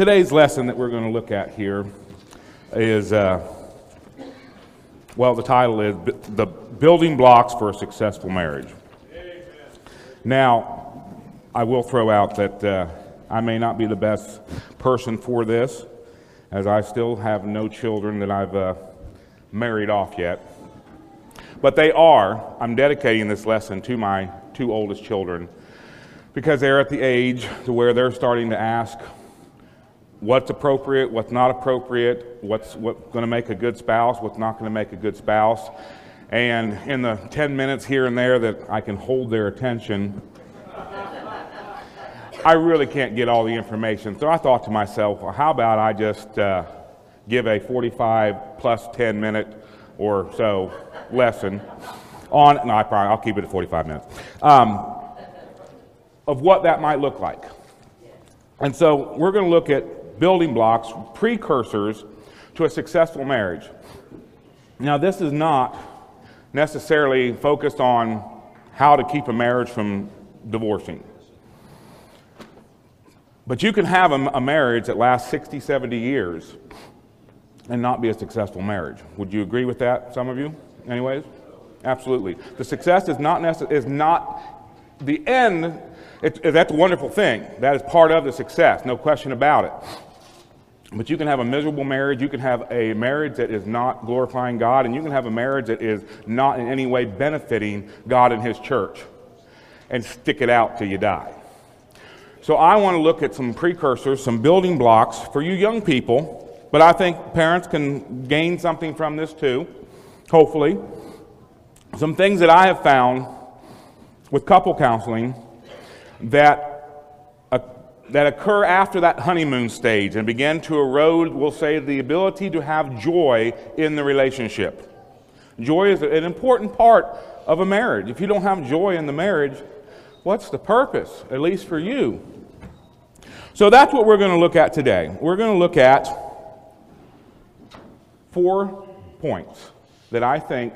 Today's lesson that we're going to look at here is, uh, well, the title is The Building Blocks for a Successful Marriage. Now, I will throw out that uh, I may not be the best person for this, as I still have no children that I've uh, married off yet. But they are, I'm dedicating this lesson to my two oldest children because they're at the age to where they're starting to ask what's appropriate, what's not appropriate, what's, what's going to make a good spouse, what's not going to make a good spouse. And in the 10 minutes here and there that I can hold their attention, I really can't get all the information. So I thought to myself, well, how about I just uh, give a 45 plus 10 minute or so lesson on, no, I probably, I'll keep it at 45 minutes, um, of what that might look like. And so we're going to look at building blocks, precursors to a successful marriage. Now, this is not necessarily focused on how to keep a marriage from divorcing. But you can have a, a, marriage that lasts 60, 70 years and not be a successful marriage. Would you agree with that, some of you, anyways? Absolutely. The success is not, necess- is not the end. It, that's a wonderful thing. That is part of the success, no question about it. But you can have a miserable marriage, you can have a marriage that is not glorifying God, and you can have a marriage that is not in any way benefiting God and His church, and stick it out till you die. So I want to look at some precursors, some building blocks for you young people, but I think parents can gain something from this too, hopefully. Some things that I have found with couple counseling that that occur after that honeymoon stage and begin to erode, we'll say, the ability to have joy in the relationship. Joy is an important part of a marriage. If you don't have joy in the marriage, what's the purpose, at least for you? So that's what we're going to look at today. We're going to look at four points that I think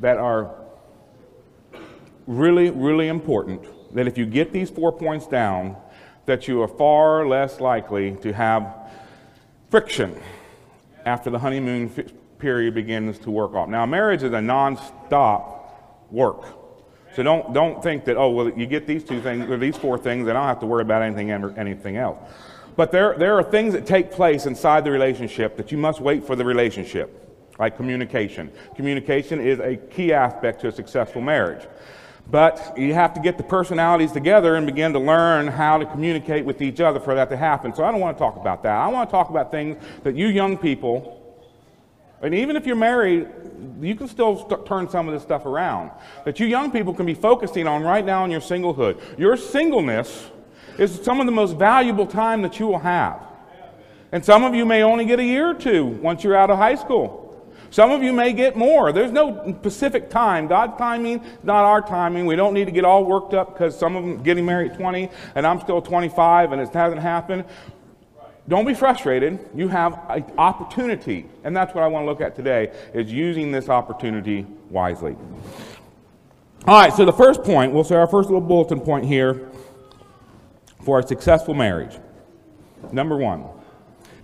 that are really, really important. That if you get these four points down, that you are far less likely to have friction after the honeymoon period begins to work off. Now, marriage is a non-stop work. So don't, don't think that, oh, well, you get these two things, or these four things, and I don't have to worry about anything, anything else. But there, there are things that take place inside the relationship that you must wait for the relationship, like communication. Communication is a key aspect to a successful marriage. But you have to get the personalities together and begin to learn how to communicate with each other for that to happen. So I don't want to talk about that. I want to talk about things that you young people, and even if you're married, you can still st- turn some of this stuff around. That you young people can be focusing on right now in your singlehood. Your singleness is some of the most valuable time that you will have. And some of you may only get a year or two once you're out of high school. Some of you may get more. There's no specific time. God's timing is not our timing. We don't need to get all worked up because some of them getting married at 20 and I'm still 25 and it hasn't happened. Don't be frustrated. You have an opportunity. And that's what I want to look at today is using this opportunity wisely. All right, so the first point, we'll say our first little bulletin point here for a successful marriage. Number one,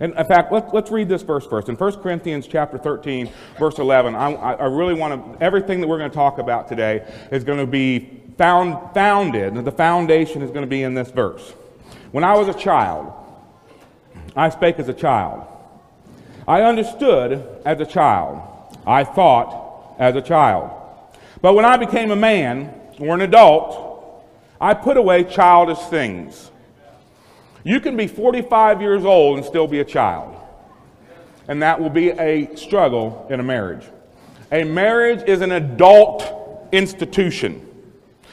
and in fact, let's, let's read this verse first. In 1 Corinthians chapter 13, verse 11, I, I really want to, everything that we're going to talk about today is going to be found, founded, the foundation is going to be in this verse. When I was a child, I spake as a child. I understood as a child. I thought as a child. But when I became a man or an adult, I put away childish things. You can be 45 years old and still be a child. And that will be a struggle in a marriage. A marriage is an adult institution.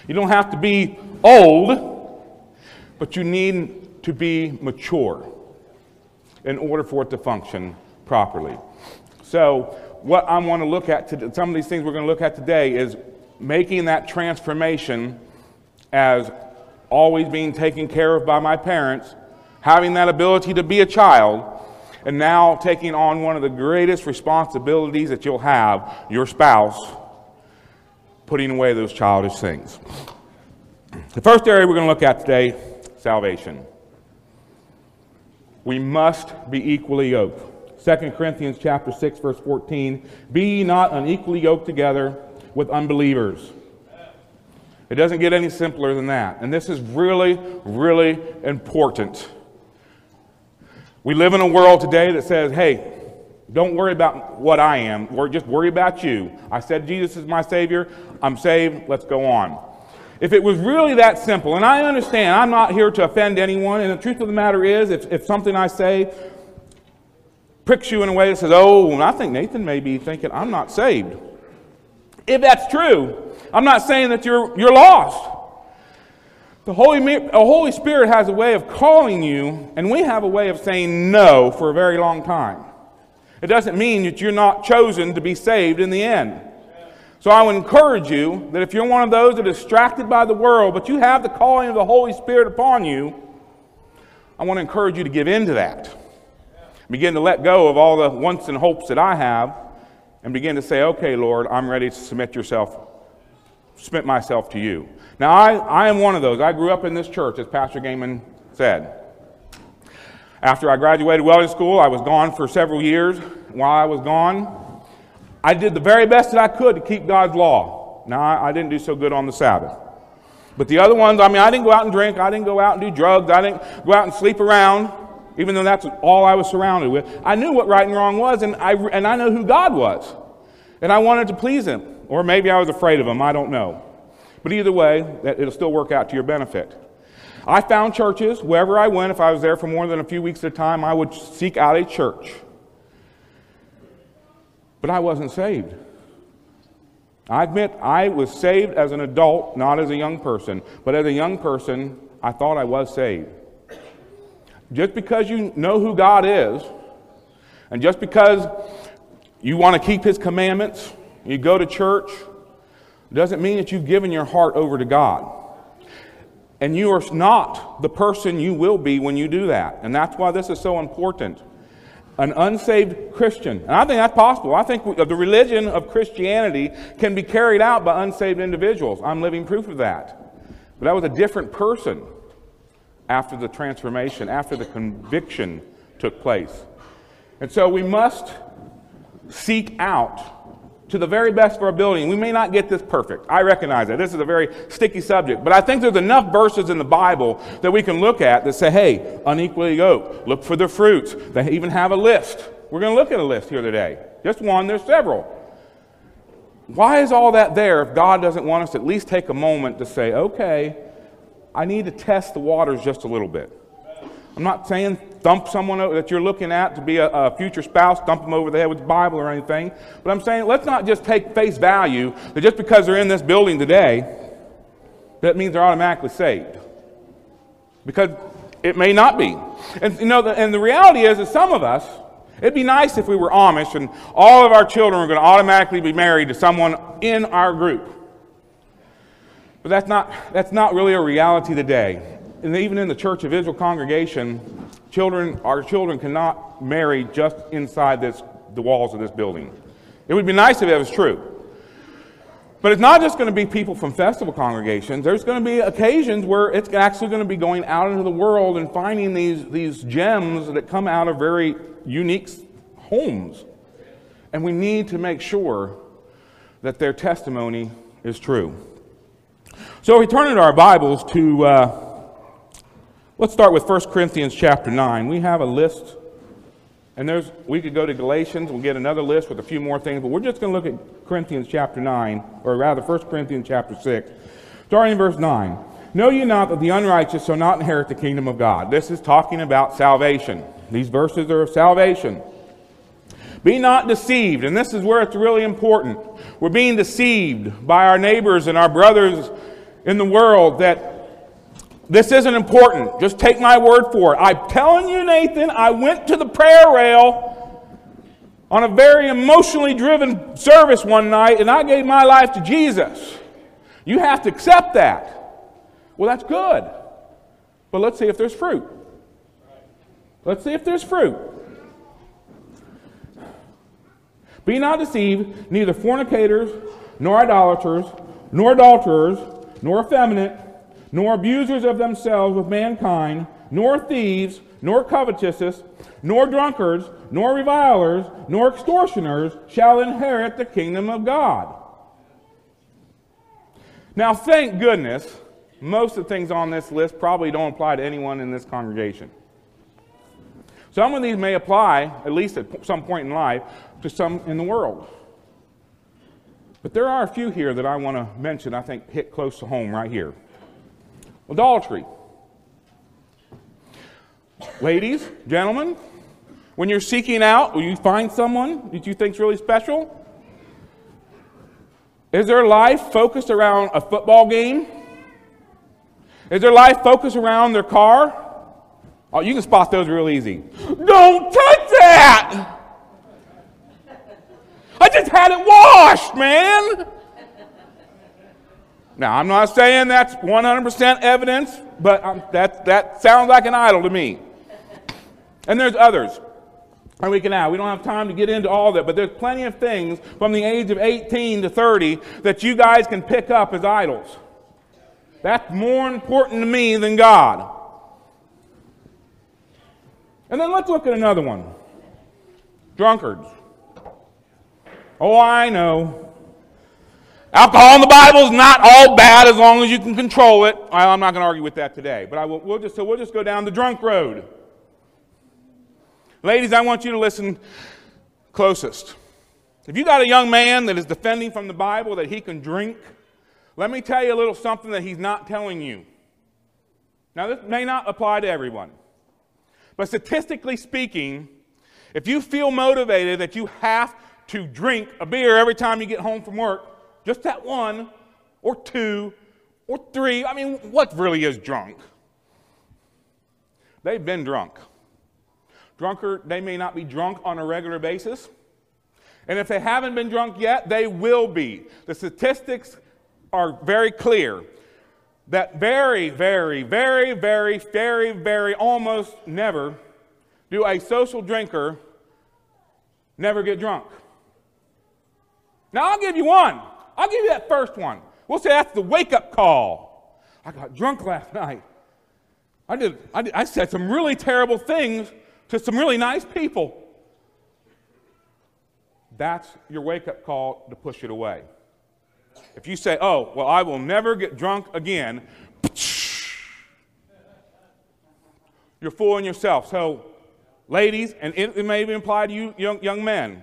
You don't have to be old, but you need to be mature in order for it to function properly. So, what I want to look at, today, some of these things we're going to look at today, is making that transformation as always being taken care of by my parents having that ability to be a child, and now taking on one of the greatest responsibilities that you'll have your spouse, putting away those childish things. The first area we're going to look at today salvation. we must be equally yoked. 2 Corinthians chapter 6 verse 14, be ye not unequally yoked together with unbelievers. It doesn't get any simpler than that. And this is really, really important. We live in a world today that says, hey, don't worry about what I am, just worry about you. I said Jesus is my Savior, I'm saved, let's go on. If it was really that simple, and I understand, I'm not here to offend anyone, and the truth of the matter is, if, if something I say pricks you in a way that says, oh, I think Nathan may be thinking I'm not saved. If that's true, I'm not saying that you're, you're lost. The Holy, the Holy Spirit has a way of calling you, and we have a way of saying no for a very long time. It doesn't mean that you're not chosen to be saved in the end. So I would encourage you that if you're one of those that are distracted by the world, but you have the calling of the Holy Spirit upon you, I want to encourage you to give in to that. Begin to let go of all the wants and hopes that I have and begin to say, okay, Lord, I'm ready to submit yourself, submit myself to you. Now, I, I am one of those. I grew up in this church, as Pastor Gayman said. After I graduated welding school, I was gone for several years. While I was gone, I did the very best that I could to keep God's law. Now, I, I, didn't do so good on the Sabbath. But the other ones, I mean, I didn't go out and drink. I didn't go out and do drugs. I didn't go out and sleep around, even though that's all I was surrounded with. I knew what right and wrong was, and I, and I know who God was. And I wanted to please Him. Or maybe I was afraid of Him. I don't know. But either way, it'll still work out to your benefit. I found churches wherever I went. If I was there for more than a few weeks at a time, I would seek out a church but I wasn't saved. I admit I was saved as an adult, not as a young person. But as a young person, I thought I was saved. Just because you know who God is, and just because you want to keep His commandments, you go to church, doesn't mean that you've given your heart over to God. And you are not the person you will be when you do that. And that's why this is so important an unsaved Christian. And I think that's possible. I think the religion of Christianity can be carried out by unsaved individuals. I'm living proof of that. But that was a different person after the transformation, after the conviction took place. And so we must seek out to the very best of our ability. We may not get this perfect. I recognize that. This is a very sticky subject. But I think there's enough verses in the Bible that we can look at that say, hey, unequally yoked. Look for the fruits. They even have a list. We're going to look at a list here today. Just one, there's several. Why is all that there if God doesn't want us to at least take a moment to say, okay, I need to test the waters just a little bit? I'm not saying thump someone that you're looking at to be a, a, future spouse, thump them over the head with the Bible or anything. But I'm saying let's not just take face value that just because they're in this building today, that means they're automatically saved. Because it may not be. And you know, the, and the reality is that some of us, it'd be nice if we were Amish and all of our children were going to automatically be married to someone in our group. But that's not, that's not really a reality today and even in the Church of Israel congregation, children, our children cannot marry just inside this, the walls of this building. It would be nice if that was true. But it's not just going to be people from festival congregations. There's going to be occasions where it's actually going to be going out into the world and finding these, these gems that come out of very unique homes. And we need to make sure that their testimony is true. So we turn into our Bibles to. Uh, Let's start with 1 Corinthians chapter 9. We have a list, and there's we could go to Galatians, we'll get another list with a few more things, but we're just going to look at Corinthians chapter 9, or rather 1 Corinthians chapter 6, starting in verse 9. Know ye not that the unrighteous shall not inherit the kingdom of God? This is talking about salvation. These verses are of salvation. Be not deceived, and this is where it's really important. We're being deceived by our neighbors and our brothers in the world that this isn't important. Just take my word for it. I'm telling you, Nathan, I went to the prayer rail on a very emotionally driven service one night and I gave my life to Jesus. You have to accept that. Well, that's good. But let's see if there's fruit. Let's see if there's fruit. Be not deceived, neither fornicators, nor idolaters, nor adulterers, nor effeminate nor abusers of themselves with mankind, nor thieves, nor covetous, nor drunkards, nor revilers, nor extortioners shall inherit the kingdom of God. Now, thank goodness, most of the things on this list probably don't apply to anyone in this congregation. Some of these may apply, at least at some point in life, to some in the world. But there are a few here that I want to mention, I think hit close to home right here. Adultery. Ladies, gentlemen, when you're seeking out, will you find someone that you think is really special? Is their life focused around a football game? Is their life focused around their car? Oh, you can spot those real easy. Don't touch that! I just had it washed, man! Now, I'm not saying that's 100% evidence, but um, that, that sounds like an idol to me. And there's others. And we can add. We don't have time to get into all that, but there's plenty of things from the age of 18 to 30 that you guys can pick up as idols. That's more important to me than God. And then let's look at another one drunkards. Oh, I know. Alcohol in the Bible is not all bad as long as you can control it. I'm not going to argue with that today, but I will, we'll just, so we'll just go down the drunk road. Ladies, I want you to listen closest. If you got a young man that is defending from the Bible that he can drink, let me tell you a little something that he's not telling you. Now, this may not apply to everyone, but statistically speaking, if you feel motivated that you have to drink a beer every time you get home from work, just that one, or two, or three, I mean, what really is drunk? They've been drunk. Drunkard, they may not be drunk on a regular basis. And if they haven't been drunk yet, they will be. The statistics are very clear that very, very, very, very, very, very, almost never do a social drinker never get drunk. Now, I'll give you one. I'll give you that first one. We'll say that's the wake up call. I got drunk last night. I, did, I, did, I said some really terrible things to some really nice people. That's your wake up call to push it away. If you say, oh, well, I will never get drunk again, you're fooling yourself. So, ladies, and it may even apply to you young, young men,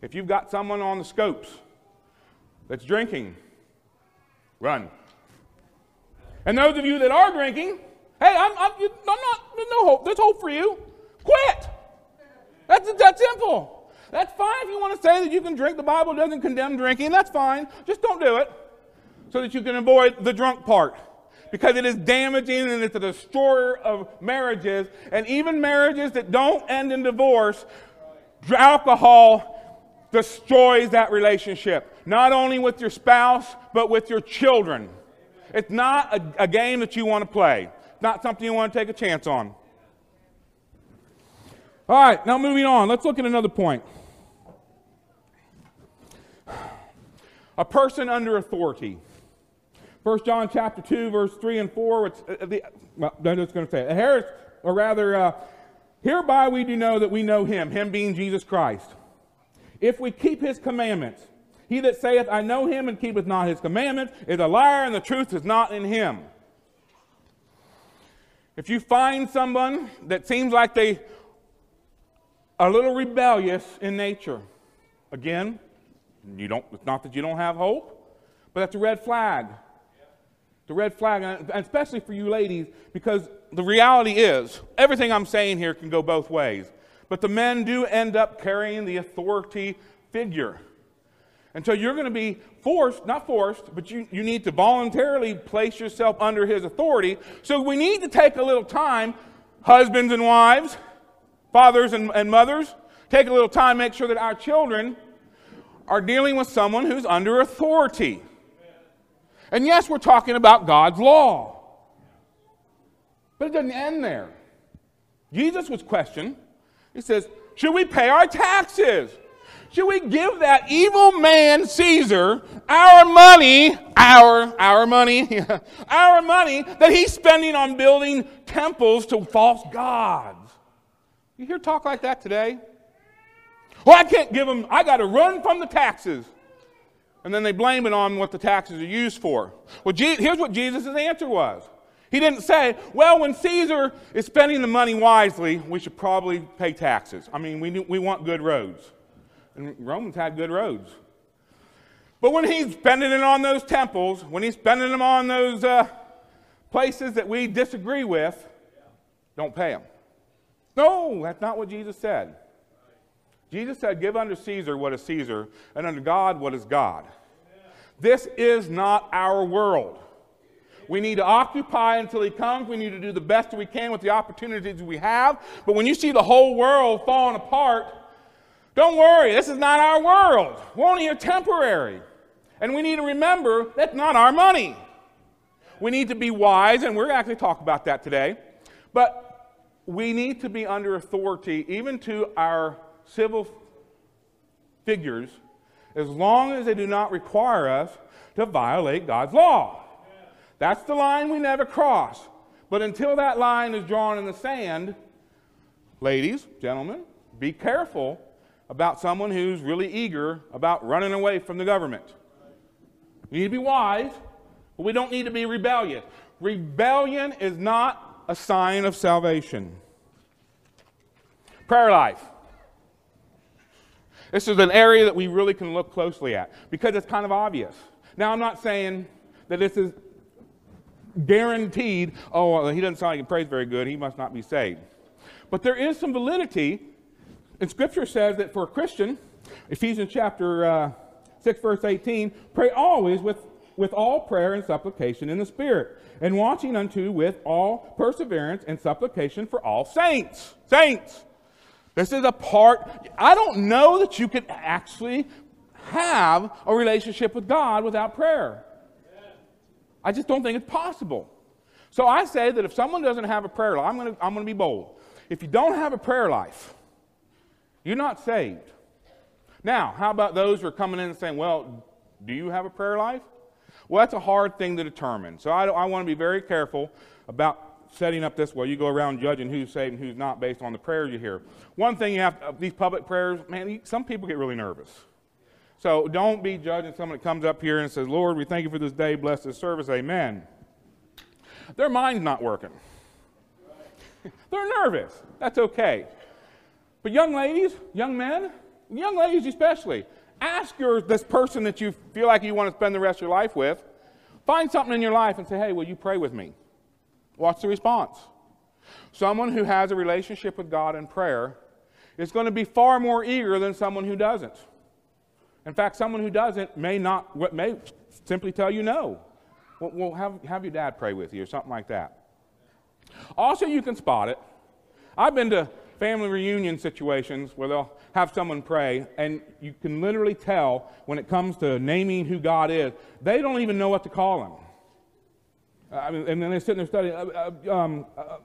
if you've got someone on the scopes that's drinking, run. And those of you that are drinking, hey, I'm, I'm, I'm not, there's no hope, there's hope for you. Quit. That's that simple. That's fine if you want to say that you can drink. The Bible doesn't condemn drinking. That's fine. Just don't do it so that you can avoid the drunk part. Because it is damaging and it's a destroyer of marriages. And even marriages that don't end in divorce, alcohol destroys that relationship. Not only with your spouse, but with your children. It's not a, a game that you want to play. It's not something you want to take a chance on. All right, now moving on. Let's look at another point. A person under authority. 1 John chapter 2, verse 3 and 4, which, uh, the, well, I'm just going to say it. Here, or rather, uh, hereby we do know that we know him, him being Jesus Christ. If we keep his commandments, he that saith, I know him and keepeth not his commandments is a liar, and the truth is not in him. If you find someone that seems like they are a little rebellious in nature. Again, you don't, it's not that you don't have hope, but that's a red flag. The red flag, especially for you ladies, because the reality is, everything I'm saying here can go both ways. But the men do end up carrying the authority figure. And so you're going to be forced, not forced, but you, you need to voluntarily place yourself under his authority. So we need to take a little time, husbands and wives, Fathers and, and mothers, take a little time, make sure that our children are dealing with someone who's under authority. And yes, we're talking about God's law. But it doesn't end there. Jesus was questioned. He says, Should we pay our taxes? should we give that evil man Caesar our money, our our money, our money that he's spending on building temples to false gods? You hear talk like that today? Well, I can't give him, I got to run from the taxes. And then they blame it on what the taxes are used for. Well, here's what Jesus' answer was. He didn't say, well, when Caesar is spending the money wisely, we should probably pay taxes. I mean, we, we want good roads. And Romans had good roads. But when he's spending it on those temples, when he's spending them on those uh, places that we disagree with, don't pay them. No, that's not what Jesus said. Jesus said, Give unto Caesar what is Caesar, and unto God what is God. This is not our world. We need to occupy until he comes. We need to do the best we can with the opportunities we have. But when you see the whole world falling apart, don't worry, this is not our world. We're only here temporary. And we need to remember that's not our money. We need to be wise, and we're actually talk about that today. But we need to be under authority, even to our civil figures, as long as they do not require us to violate God's law. That's the line we never cross. But until that line is drawn in the sand, ladies, gentlemen, be careful about someone who's really eager about running away from the government. We need to be wise, but we don't need to be rebellious. Rebellion is not a sign of salvation. Prayer life. This is an area that we really can look closely at because it's kind of obvious. Now, I'm not saying that this is guaranteed, oh, he doesn't sound like he prays very good, he must not be saved. But there is some validity and Scripture says that for a Christian, Ephesians chapter uh, 6, verse 18, pray always with, with all prayer and supplication in the Spirit, and watching unto with all perseverance and supplication for all saints. Saints. This is a part, I don't know that you could actually have a relationship with God without prayer. I just don't think it's possible. So I say that if someone doesn't have a prayer life, I'm going to I'm going to be bold. If you don't have a prayer life, you're not saved. Now, how about those who are coming in and saying, well, do you have a prayer life? Well, that's a hard thing to determine. So I, I want to be very careful about setting up this well you go around judging who's saved and who's not based on the prayers you hear one thing you have uh, these public prayers man some people get really nervous so don't be judging someone that comes up here and says lord we thank you for this day bless this service amen their mind's not working they're nervous that's okay but young ladies, young men, young ladies especially, ask your, this person that you feel like you want to spend the rest of your life with, find something in your life and say, hey, will you pray with me? What's the response? Someone who has a relationship with God in prayer is going to be far more eager than someone who doesn't. In fact, someone who doesn't may not may simply tell you no. Well, well have, have your dad pray with you or something like that. Also, you can spot it. I've been to family reunion situations where they'll have someone pray, and you can literally tell when it comes to naming who God is, they don't even know what to call him. I mean, and then they're sitting there studying uh, uh, um, uh,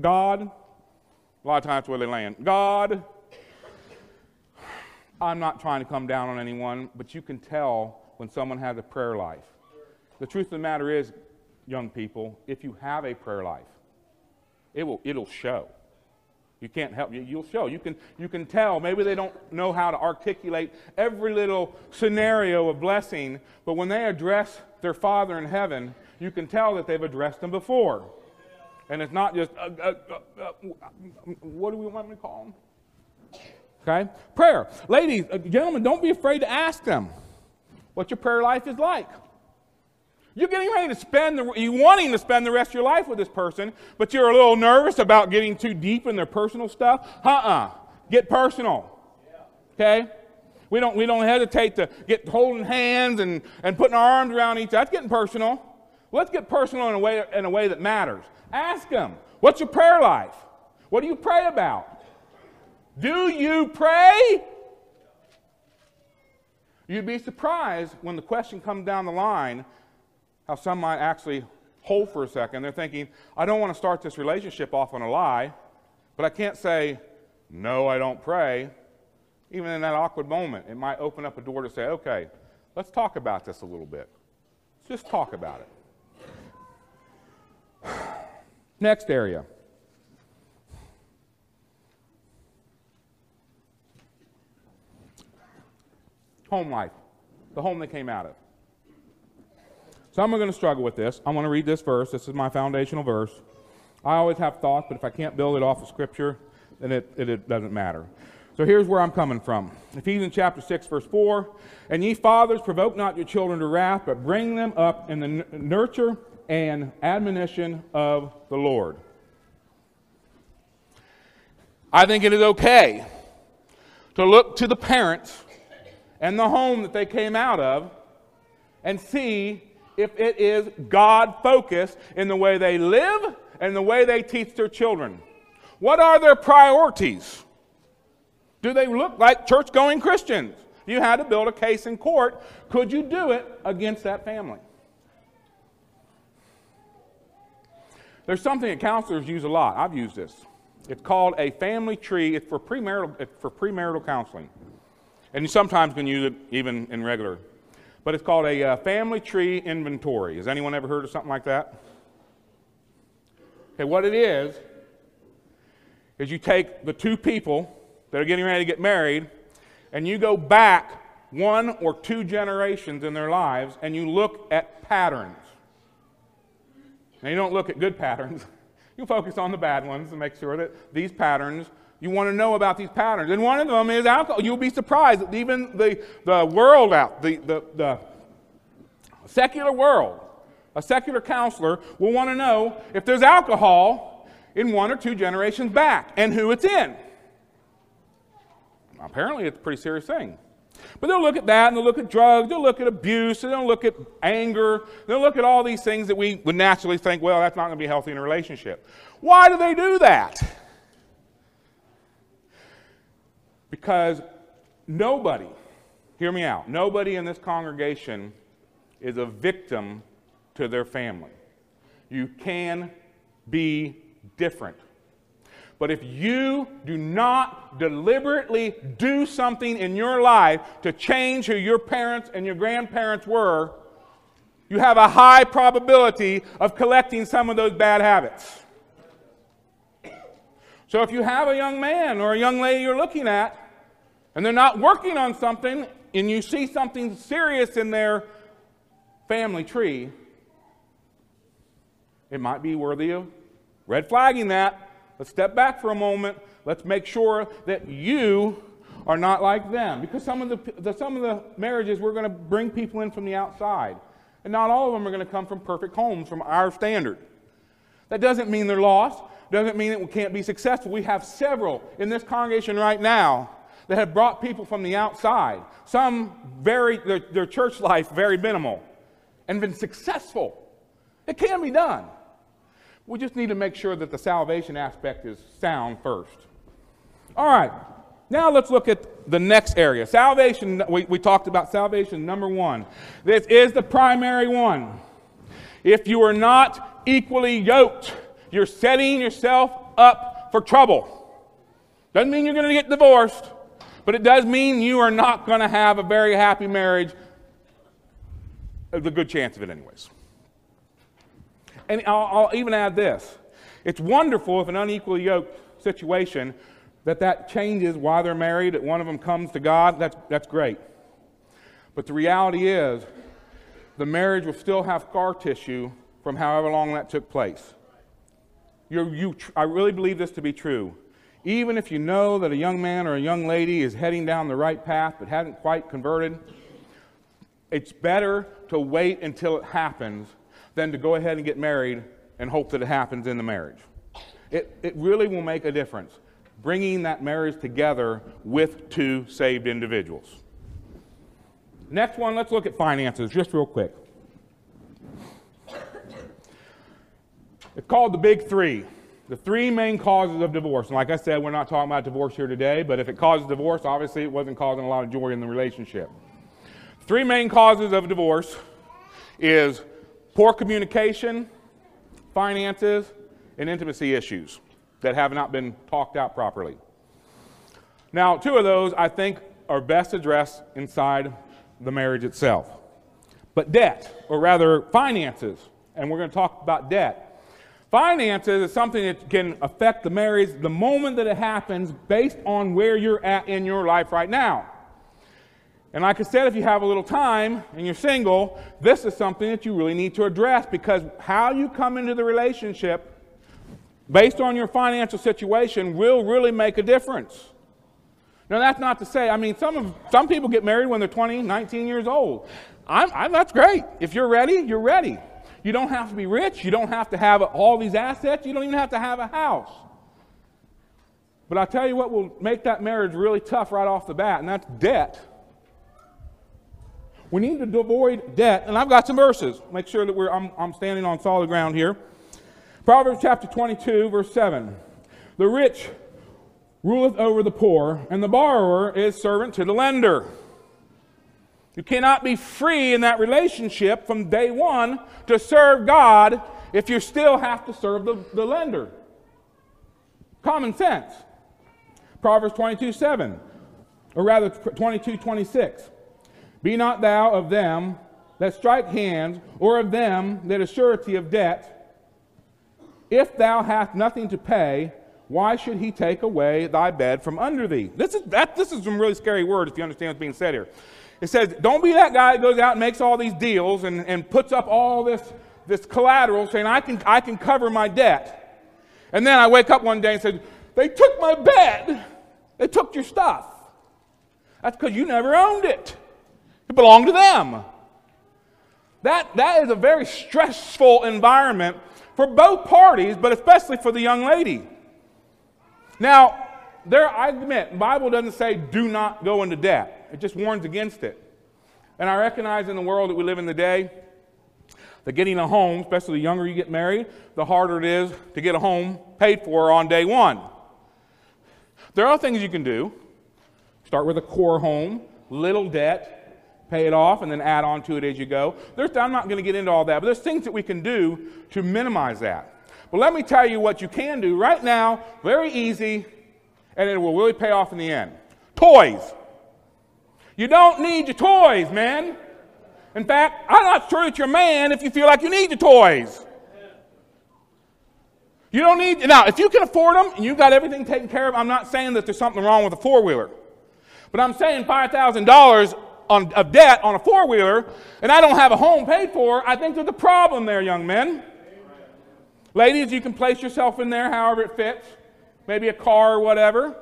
God. A lot of times where they land. God. I'm not trying to come down on anyone, but you can tell when someone has a prayer life. The truth of the matter is, young people, if you have a prayer life, it will, it'll show. You can't help you. You'll show. You can, you can tell. Maybe they don't know how to articulate every little scenario of blessing, but when they address their Father in heaven, you can tell that they've addressed him before. And it's not just, uh, uh, uh, uh what do we want to call them? Okay? Prayer. Ladies, uh, gentlemen, don't be afraid to ask them what your prayer life is like. You're getting ready to spend the, you wanting to spend the rest of your life with this person, but you're a little nervous about getting too deep in their personal stuff. Uh-uh. Get personal. Okay? We don't, we don't hesitate to get holding hands and, and putting our arms around each other. That's getting personal. Let's get personal in a way, in a way that matters. Ask them, what's your prayer life? What do you pray about? Do you pray? You'd be surprised when the question comes down the line how some might actually hold for a second. They're thinking, I don't want to start this relationship off on a lie, but I can't say, no, I don't pray. even in that awkward moment, it might open up a door to say, okay, let's talk about this a little bit. Let's just talk about it. Next area. Home life, the home they came out of. Some are going to struggle with this. I'm going to read this verse. This is my foundational verse. I always have thoughts, but if I can't build it off of Scripture, then it, it, it doesn't matter. So here's where I'm coming from. Ephesians chapter 6, verse 4. And ye fathers, provoke not your children to wrath, but bring them up in the nurture and admonition of the Lord. I think it is okay to look to the parents and the home that they came out of and see if it is God focused in the way they live and the way they teach their children. What are their priorities? Do they look like church going Christians? You had to build a case in court. Could you do it against that family? There's something that counselors use a lot. I've used this. It's called a family tree. It's for premarital, it's for premarital counseling. And you sometimes can use it even in regular but it's called a uh, family tree inventory. Has anyone ever heard of something like that? Okay, what it is, is you take the two people that are getting ready to get married and you go back one or two generations in their lives and you look at patterns. Now, you don't look at good patterns, you focus on the bad ones and make sure that these patterns you want to know about these patterns. And one of them is alcohol. You'll be surprised that even the, the world out, the, the, the secular world, a secular counselor will want to know if there's alcohol in one or two generations back and who it's in. Apparently, it's a pretty serious thing. But they'll look at that and they'll look at drugs, they'll look at abuse, they'll look at anger, they'll look at all these things that we would naturally think, well, that's not going to be healthy in a relationship. Why do they do that? Because nobody, hear me out, nobody in this congregation is a victim to their family. You can be different. But if you do not deliberately do something in your life to change who your parents and your grandparents were, you have a high probability of collecting some of those bad habits. So if you have a young man or a young lady you're looking at, and they're not working on something, and you see something serious in their family tree, it might be worthy of red flagging that. Let's step back for a moment. Let's make sure that you are not like them. Because some of the, the some of the marriages, we're going to bring people in from the outside. And not all of them are going to come from perfect homes from our standard. That doesn't mean they're lost doesn't mean we can't be successful. We have several in this congregation right now that have brought people from the outside, some very, their, their church life very minimal, and been successful. It can be done. We just need to make sure that the salvation aspect is sound first. All right, now let's look at the next area. Salvation, we, we talked about salvation, number one. This is the primary one. If you are not equally yoked, you're setting yourself up for trouble. Doesn't mean you're going to get divorced, but it does mean you are not going to have a very happy marriage. There's a good chance of it, anyways. And I'll, I'll even add this it's wonderful if an unequally yoked situation that that changes why they're married, that one of them comes to God, that's, that's great. But the reality is, the marriage will still have scar tissue from however long that took place. You're, you, I really believe this to be true. Even if you know that a young man or a young lady is heading down the right path but hasn't quite converted, it's better to wait until it happens than to go ahead and get married and hope that it happens in the marriage. It, it really will make a difference bringing that marriage together with two saved individuals. Next one, let's look at finances just real quick. It's called the Big Three. The three main causes of divorce. And like I said, we're not talking about divorce here today, but if it causes divorce, obviously it wasn't causing a lot of joy in the relationship. Three main causes of divorce is poor communication, finances, and intimacy issues that have not been talked out properly. Now, two of those I think are best addressed inside the marriage itself. But debt, or rather finances, and we're going to talk about debt. Finances is something that can affect the marriage the moment that it happens based on where you're at in your life right now. And like I said, if you have a little time and you're single, this is something that you really need to address because how you come into the relationship based on your financial situation will really make a difference. Now, that's not to say, I mean, some, of, some people get married when they're 20, 19 years old. I'm, I'm, that's great. If you're ready, you're ready. You don't have to be rich. You don't have to have all these assets. You don't even have to have a house. But I'll tell you what will make that marriage really tough right off the bat, and that's debt. We need to avoid debt, and I've got some verses. Make sure that we're, I'm, I'm standing on solid ground here. Proverbs chapter 22, verse 7. The rich ruleth over the poor, and the borrower is servant to the lender. You cannot be free in that relationship from day one to serve God if you still have to serve the, the lender. Common sense. Proverbs 22 7, or rather 22 26. Be not thou of them that strike hands, or of them that are surety of debt. If thou hast nothing to pay, why should he take away thy bed from under thee? This is, that, this is some really scary words if you understand what's being said here. It says, don't be that guy that goes out and makes all these deals and, and puts up all this, this collateral saying, I can, I can cover my debt. And then I wake up one day and say, they took my bed. They took your stuff. That's because you never owned it. It belonged to them. That, that is a very stressful environment for both parties, but especially for the young lady. Now, there, I admit, Bible doesn't say do not go into debt. It just warns against it. And I recognize in the world that we live in today that getting a home, especially the younger you get married, the harder it is to get a home paid for on day one. There are things you can do. Start with a core home, little debt, pay it off, and then add on to it as you go. There's, I'm not going to get into all that, but there's things that we can do to minimize that. But let me tell you what you can do right now, very easy, and it will really pay off in the end. Toys. You don't need your toys, man. In fact, I'm not sure that you're a man if you feel like you need your toys. You don't need, now, if you can afford them and you've got everything taken care of, I'm not saying that there's something wrong with a four wheeler. But I'm saying $5,000 on, of debt on a four wheeler and I don't have a home paid for, I think there's a problem there, young men. Ladies, you can place yourself in there however it fits, maybe a car or whatever.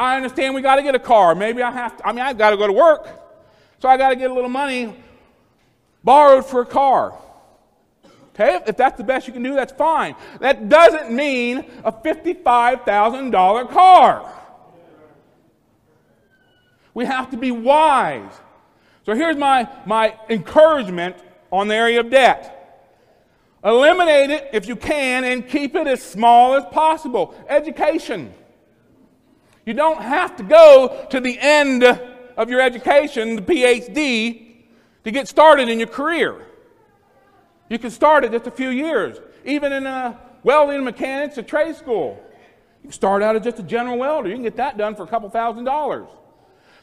I understand we got to get a car. Maybe I have to, I mean, I've got to go to work. So I got to get a little money borrowed for a car. Okay, if that's the best you can do, that's fine. That doesn't mean a $55,000 car. We have to be wise. So here's my, my encouragement on the area of debt. Eliminate it if you can and keep it as small as possible. Education. You don't have to go to the end of your education, the PhD, to get started in your career. You can start at just a few years, even in a welding mechanics, a trade school. You can start out as just a general welder. You can get that done for a couple thousand dollars.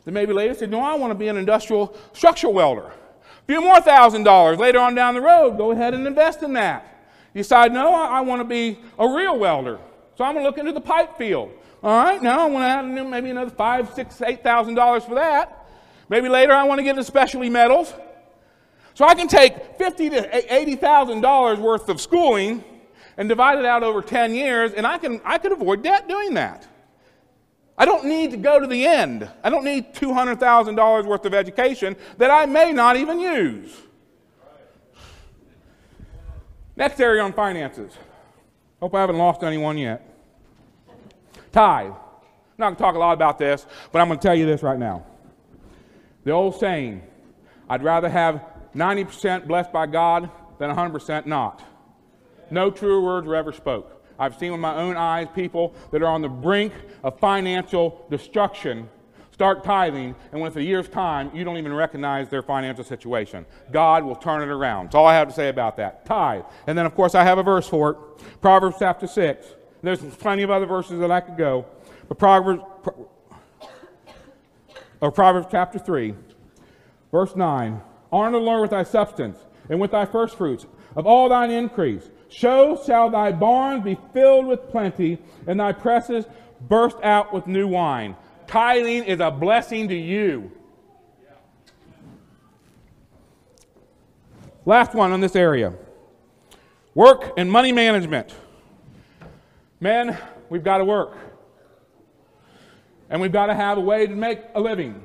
Then maybe later say, No, I want to be an industrial structural welder A few more thousand dollars later on down the road, go ahead and invest in that. You decide, no, I, I want to be a real welder. So I'm going to look into the pipe field. All right, now I want to add maybe another five, six, eight thousand dollars for that. Maybe later I want to get into specialty metals. So I can take fifty to eighty thousand dollars worth of schooling and divide it out over ten years, and I can I could avoid debt doing that. I don't need to go to the end. I don't need $200,000 worth of education that I may not even use. Next area on finances. Hope I haven't lost anyone yet. Tithe. I'm not going to talk a lot about this, but I'm going to tell you this right now. The old saying, I'd rather have 90% blessed by God than 100% not. No truer words were ever spoke. I've seen with my own eyes people that are on the brink of financial destruction start tithing, and within a year's time, you don't even recognize their financial situation. God will turn it around. That's all I have to say about that. Tithe. And then, of course, I have a verse for it Proverbs chapter 6, There's plenty of other verses that I could go. But Proverbs, or Proverbs chapter 3, verse 9 Honor the Lord with thy substance and with thy firstfruits of all thine increase. So shall thy barns be filled with plenty, and thy presses burst out with new wine. Tithing is a blessing to you. Last one on this area work and money management. Men, we've got to work. And we've got to have a way to make a living.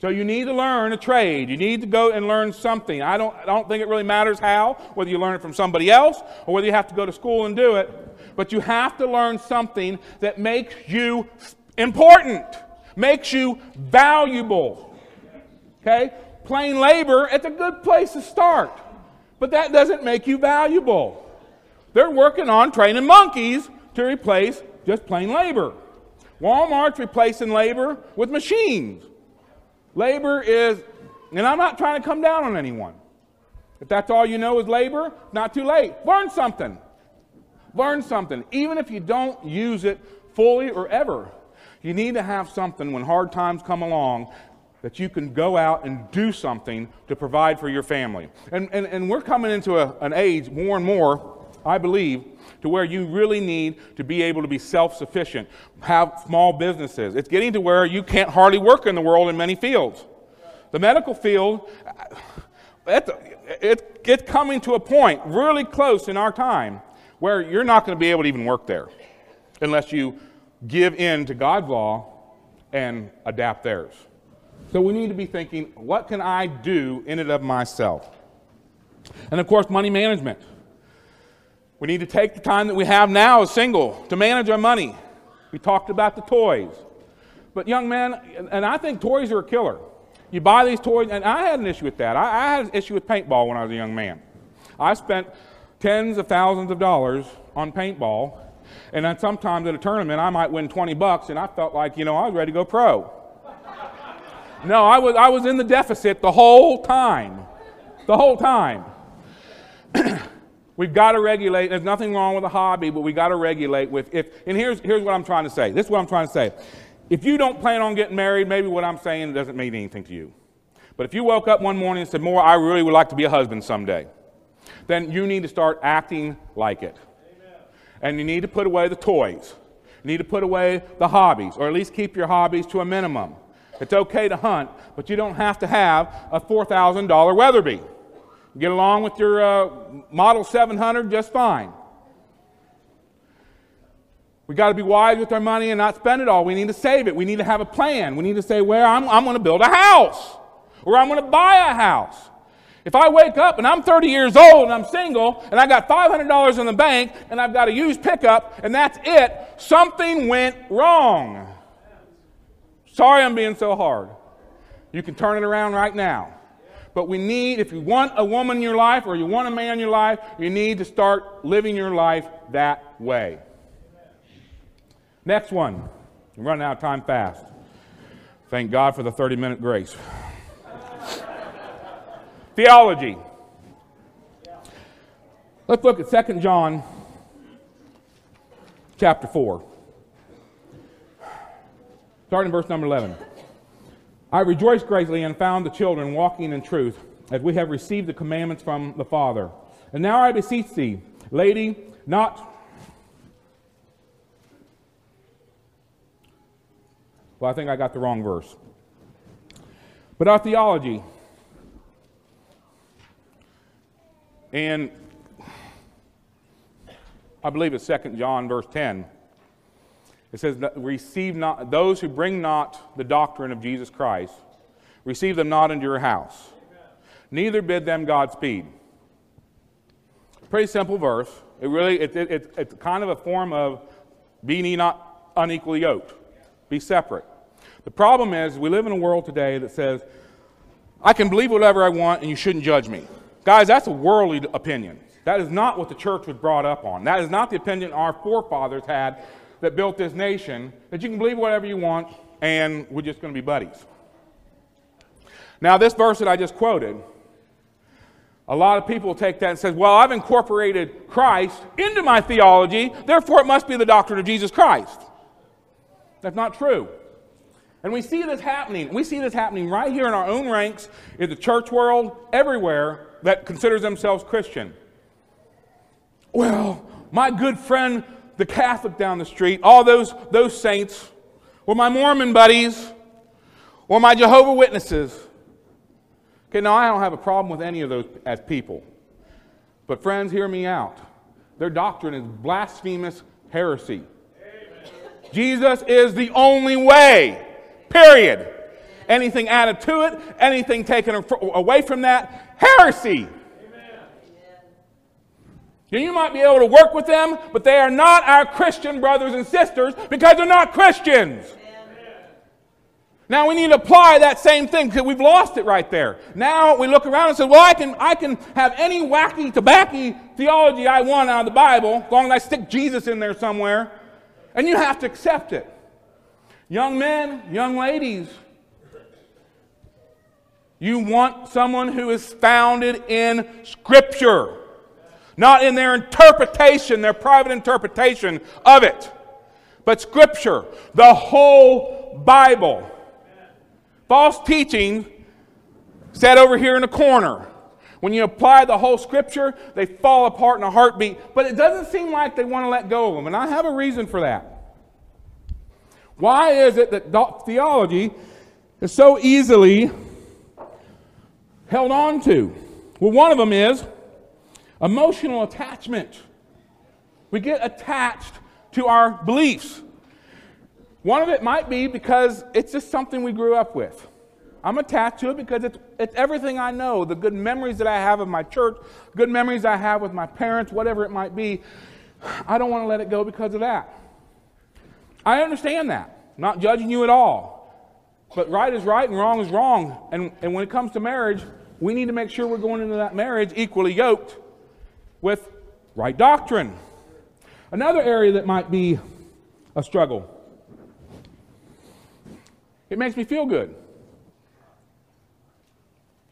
So you need to learn a trade. You need to go and learn something. I don't, I don't think it really matters how, whether you learn it from somebody else or whether you have to go to school and do it. But you have to learn something that makes you important, makes you valuable. Okay? Plain labor, it's a good place to start. But that doesn't make you valuable. They're working on training monkeys to replace just plain labor. Walmart's replacing labor with machines. Labor is, and I'm not trying to come down on anyone. If that's all you know is labor, not too late. Learn something. Learn something. Even if you don't use it fully or ever, you need to have something when hard times come along that you can go out and do something to provide for your family. And, and, and we're coming into a, an age more and more, I believe, to where you really need to be able to be self sufficient, have small businesses. It's getting to where you can't hardly work in the world in many fields. The medical field, it's, it's coming to a point really close in our time where you're not going to be able to even work there unless you give in to God's law and adapt theirs. So we need to be thinking, what can I do in and of myself? And of course, money management. We need to take the time that we have now as single to manage our money. We talked about the toys. But, young man, and I think toys are a killer. You buy these toys, and I had an issue with that. I, I had an issue with paintball when I was a young man. I spent tens of thousands of dollars on paintball, and then sometimes at a tournament I might win 20 bucks, and I felt like, you know, I was ready to go pro. no, I was, I was in the deficit the whole time. The whole time. We've got to regulate. There's nothing wrong with a hobby, but we've got to regulate with if and here's here's what I'm trying to say. This is what I'm trying to say. If you don't plan on getting married, maybe what I'm saying doesn't mean anything to you. But if you woke up one morning and said, More, I really would like to be a husband someday, then you need to start acting like it. Amen. And you need to put away the toys. You need to put away the hobbies, or at least keep your hobbies to a minimum. It's okay to hunt, but you don't have to have a $4,000 Weatherby. Get along with your uh, Model 700 just fine. We got to be wise with our money and not spend it all. We need to save it. We need to have a plan. We need to say, where I'm, I'm going to build a house or I'm going to buy a house. If I wake up and I'm 30 years old and I'm single and I got $500 in the bank and I've got a used pickup and that's it, something went wrong. Sorry I'm being so hard. You can turn it around right now. But we need, if you want a woman in your life or you want a man in your life, you need to start living your life that way. Next one. Running out of time fast. Thank God for the 30 minute grace. Theology. Let's look at 2 John chapter 4. Starting in verse number 11. I rejoiced greatly and found the children walking in truth, as we have received the commandments from the Father. And now I beseech thee, lady, not. Well, I think I got the wrong verse. But our theology. And I believe it's 2 John, verse 10. It says, Receive not those who bring not the doctrine of Jesus Christ, receive them not into your house. Neither bid them Godspeed. Pretty simple verse. It really it, it, it, it's kind of a form of be not unequally yoked. Be separate. The problem is we live in a world today that says, I can believe whatever I want and you shouldn't judge me. Guys, that's a worldly opinion. That is not what the church was brought up on. That is not the opinion our forefathers had that built this nation that you can believe whatever you want and we're just going to be buddies. Now, this verse that I just quoted, A lot of people take that and says, "Well, I've incorporated Christ into my theology, therefore it must be the doctrine of Jesus Christ." That's not true. And we see this happening. We see this happening right here in our own ranks, in the church world, everywhere that considers themselves Christian. Well, my good friend, the Catholic down the street, all those, those saints, or my Mormon buddies, or my Jehovah Witnesses. Okay, now I don't have a problem with any of those as people. But friends, hear me out. Their doctrine is blasphemous heresy. Amen. Jesus is the only way. Period. Anything added to it, anything taken away from that, heresy. You might be able to work with them, but they are not our Christian brothers and sisters because they're not Christians. Now we need to apply that same thing because we've lost it right there. Now we look around and say, well, I can, I can have any wacky, tobacco theology I want out of the Bible, as long as I stick Jesus in there somewhere. And you have to accept it. Young men, young ladies, you want someone who is founded in Scripture, not in their interpretation, their private interpretation of it, but Scripture, the whole Bible. False teaching sat over here in the corner. When you apply the whole Scripture, they fall apart in a heartbeat, but it doesn't seem like they want to let go of them, and I have a reason for that. Why is it that theology is so easily held on to? Well, one of them is emotional attachment. We get attached to our beliefs. One of it might be because it's just something we grew up with. I'm attached to it because it's, it's everything I know, the good memories that I have of my church, good memories I have with my parents, whatever it might be. I don't want to let it go because of that. I understand that. Not judging you at all. But right is right and wrong is wrong. And, and when it comes to marriage, we need to make sure we're going into that marriage equally yoked with right doctrine. Another area that might be a struggle it makes me feel good.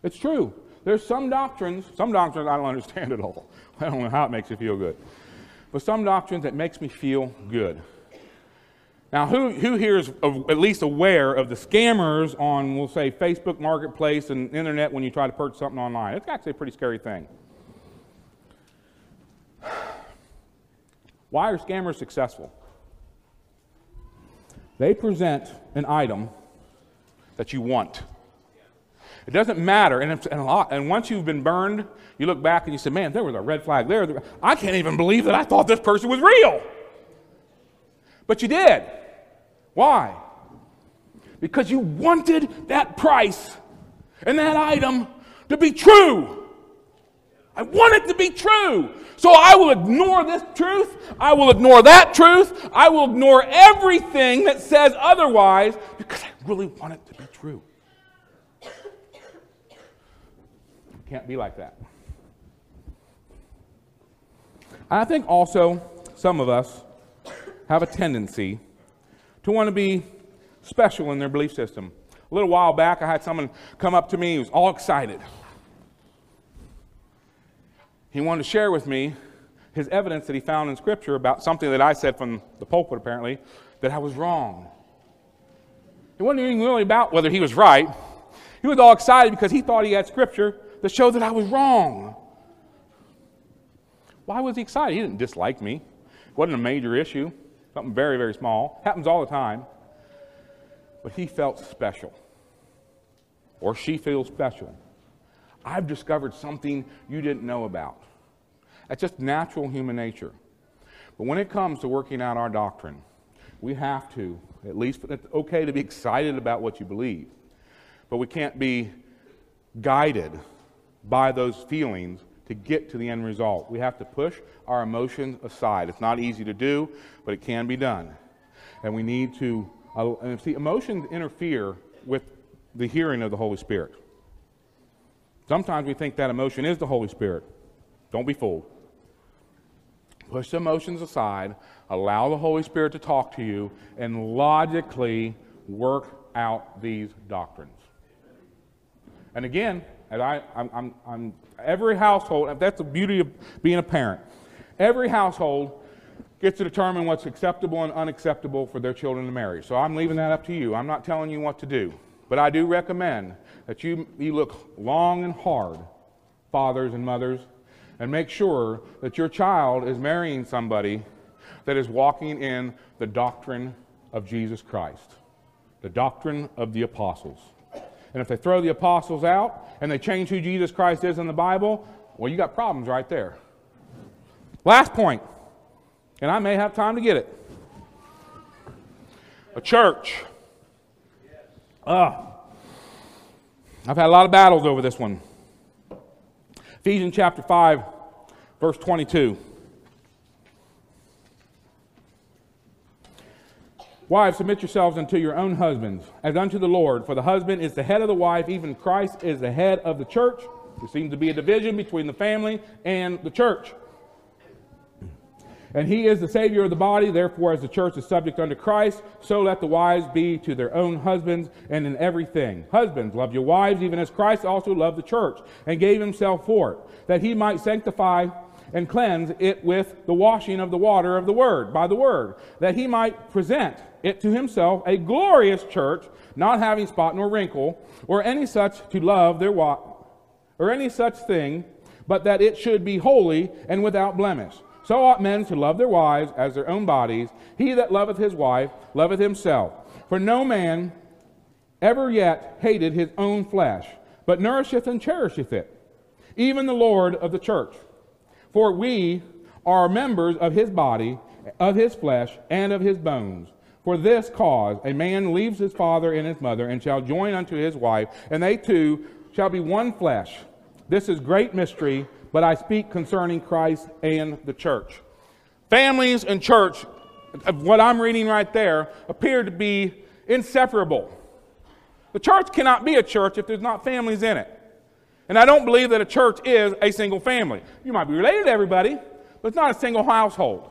It's true. There's some doctrines, some doctrines I don't understand at all. I don't know how it makes you feel good. But some doctrines that makes me feel good. Now, who, who here is at least aware of the scammers on, we'll say, Facebook Marketplace and internet when you try to purchase something online? It's actually a pretty scary thing. Why are scammers successful? They present an item that you want. It doesn't matter. And, and, lot, and, once you've been burned, you look back and you say, man, there was a red flag there. I can't even believe that I thought this person was real. But you did. Why? Because you wanted that price and that item to be true. I want it to be true. So I will ignore this truth. I will ignore that truth. I will ignore everything that says otherwise because I really want it to be true. Can't be like that. I think also some of us have a tendency to want to be special in their belief system. A little while back, I had someone come up to me, he was all excited. He wanted to share with me his evidence that he found in Scripture about something that I said from the pulpit, apparently, that I was wrong. It wasn't even really about whether he was right. He was all excited because he thought he had Scripture that showed that I was wrong. Why was he excited? He didn't dislike me. It wasn't a major issue. Something very, very small. Happens all the time. But he felt special. Or she feels special. I've discovered something you didn't know about. That's just natural human nature. But when it comes to working out our doctrine, we have to, at least it's okay to be excited about what you believe, but we can't be guided by those feelings to get to the end result. We have to push our emotions aside. It's not easy to do, but it can be done. And we need to, uh, see, emotions interfere with the hearing of the Holy Spirit. Sometimes we think that emotion is the Holy Spirit. Don't be fooled. Push the emotions aside, allow the Holy Spirit to talk to you, and logically work out these doctrines. And again, And I, I'm, I'm, I'm, every household, that's the beauty of being a parent. Every household gets to determine what's acceptable and unacceptable for their children to marry. So I'm leaving that up to you. I'm not telling you what to do. But I do recommend that you, you look long and hard, fathers and mothers, and make sure that your child is marrying somebody that is walking in the doctrine of Jesus Christ, the doctrine of the apostles. And if they throw the apostles out and they change who Jesus Christ is in the Bible, well, you got problems right there. Last point, and I may have time to get it. A church. Ah. I've had a lot of battles over this one. Ephesians chapter 5, verse 22. Wives, submit yourselves unto your own husbands, as unto the Lord. For the husband is the head of the wife, even Christ is the head of the church. There seems to be a division between the family and the church. And he is the Savior of the body, therefore, as the church is subject unto Christ, so let the wives be to their own husbands and in everything. Husbands, love your wives, even as Christ also loved the church and gave himself for it, that he might sanctify and cleanse it with the washing of the water of the word, by the word, that he might present it to himself a glorious church, not having spot nor wrinkle, or any such to love their wa- or any such thing, but that it should be holy and without blemish. So ought men to love their wives as their own bodies. He that loveth his wife loveth himself. For no man ever yet hated his own flesh, but nourisheth and cherisheth it, even the Lord of the church. For we are members of his body, of his flesh, and of his bones. For this cause a man leaves his father and his mother, and shall join unto his wife, and they two shall be one flesh. This is great mystery, but I speak concerning Christ and the church. Families and church, what I'm reading right there, appear to be inseparable. The church cannot be a church if there's not families in it. And I don't believe that a church is a single family. You might be related to everybody, but it's not a single household.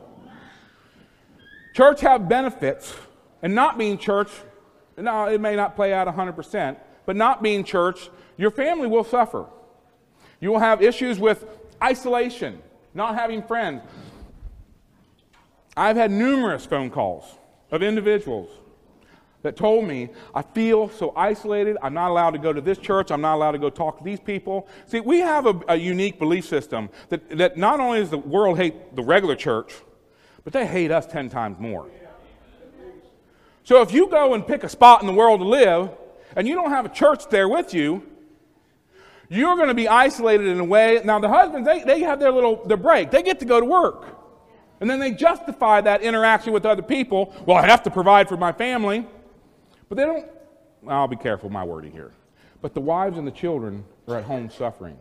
Church have benefits, and not being church, no, it may not play out 100%, but not being church, your family will suffer. You will have issues with isolation, not having friends. I've had numerous phone calls of individuals that told me, I feel so isolated. I'm not allowed to go to this church. I'm not allowed to go talk to these people. See, we have a, a, unique belief system that, that not only does the world hate the regular church, but they hate us 10 times more. So if you go and pick a spot in the world to live and you don't have a church there with you, you're going to be isolated in a way. Now, the husbands, they, they have their little their break. They get to go to work. And then they justify that interaction with other people. Well, I have to provide for my family. But they don't, I'll be careful my wording here. But the wives and the children are at home suffering,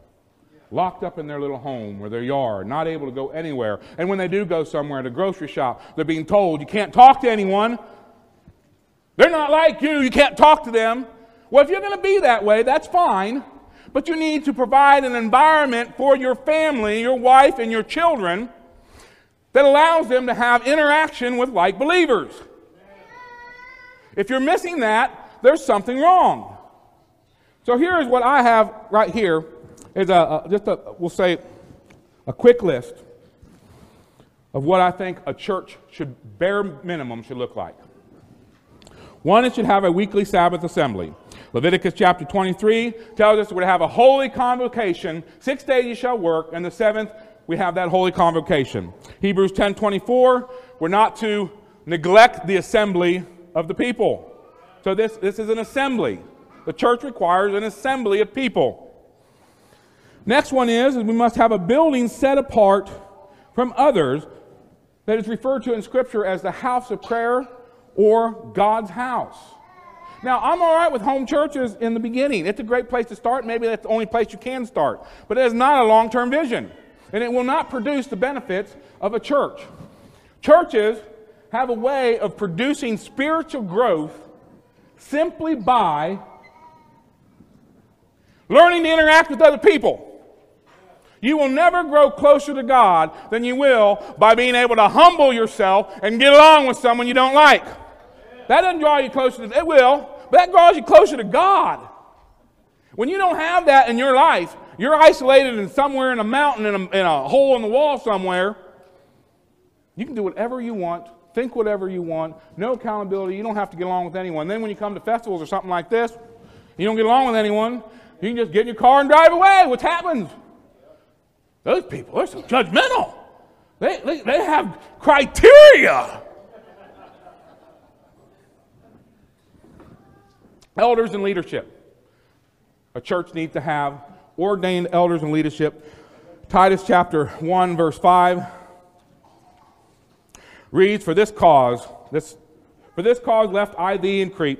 locked up in their little home or their yard, not able to go anywhere. And when they do go somewhere, to grocery shop, they're being told, you can't talk to anyone. They're not like you, you can't talk to them. Well, if you're going to be that way, that's fine. But you need to provide an environment for your family, your wife, and your children that allows them to have interaction with like believers. If you're missing that, there's something wrong. So here is what I have right here is a, a just a we'll say a quick list of what I think a church should bare minimum should look like. One, it should have a weekly Sabbath assembly. Leviticus chapter 23 tells us we're to have a holy convocation. Six days you shall work, and the seventh we have that holy convocation. Hebrews 10 24, we're not to neglect the assembly of the people. So this, this is an assembly. The church requires an assembly of people. Next one is, is we must have a building set apart from others that is referred to in Scripture as the house of prayer or God's house. Now, I'm all right with home churches in the beginning. It's a great place to start. Maybe that's the only place you can start. But it is not a long term vision. And it will not produce the benefits of a church. Churches have a way of producing spiritual growth simply by learning to interact with other people. You will never grow closer to God than you will by being able to humble yourself and get along with someone you don't like. That doesn't draw you closer to, it will, but that draws you closer to God. When you don't have that in your life, you're isolated in somewhere in a mountain, in a, in a hole in the wall somewhere. You can do whatever you want, think whatever you want, no accountability. You don't have to get along with anyone. Then when you come to festivals or something like this, you don't get along with anyone. You can just get in your car and drive away. What's happened? Those people, they're so judgmental. They, they, they have criteria. Elders and leadership. A church needs to have ordained elders and leadership. Titus chapter 1, verse 5 reads, For this cause, this, for this cause left I thee in Crete,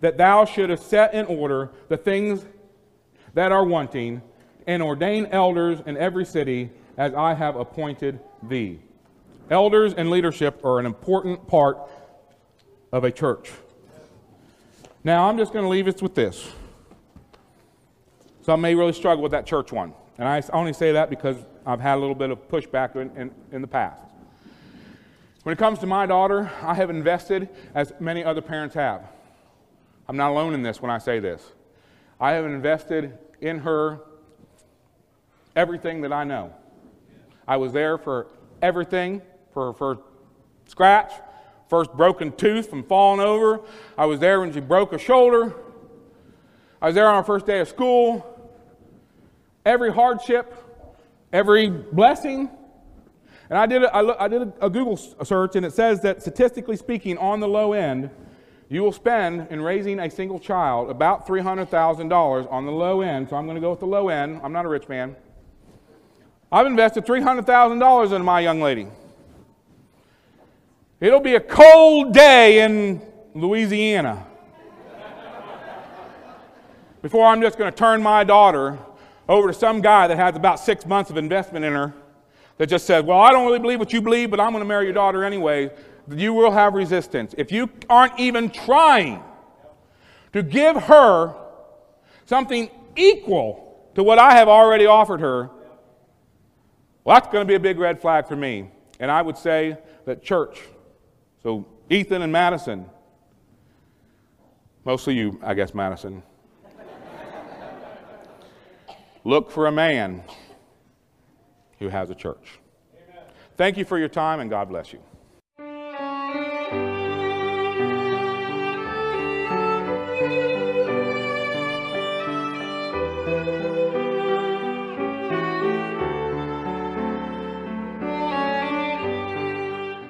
that thou shouldest set in order the things that are wanting, and ordain elders in every city as I have appointed thee. Elders and leadership are an important part of a church. Now, I'm just going to leave us with this. Some may really struggle with that church one. And I only say that because I've had a little bit of pushback in, in, in the past. When it comes to my daughter, I have invested as many other parents have. I'm not alone in this when I say this. I have invested in her everything that I know. I was there for everything, for her scratch, first broken tooth from falling over. I was there when she broke a shoulder. I was there on our first day of school. Every hardship, every blessing. And I did, a, I, I did a Google search, and it says that statistically speaking, on the low end, you will spend in raising a single child about $300,000 on the low end. So I'm going to go with the low end. I'm not a rich man. I've invested $300,000 in my young lady. It'll be a cold day in Louisiana before I'm just going to turn my daughter over to some guy that has about six months of investment in her that just says, Well, I don't really believe what you believe, but I'm going to marry your daughter anyway. You will have resistance. If you aren't even trying to give her something equal to what I have already offered her, well, that's going to be a big red flag for me. And I would say that church, so Ethan and Madison, mostly you, I guess, Madison, look for a man who has a church. Amen. Thank you for your time, and God bless you.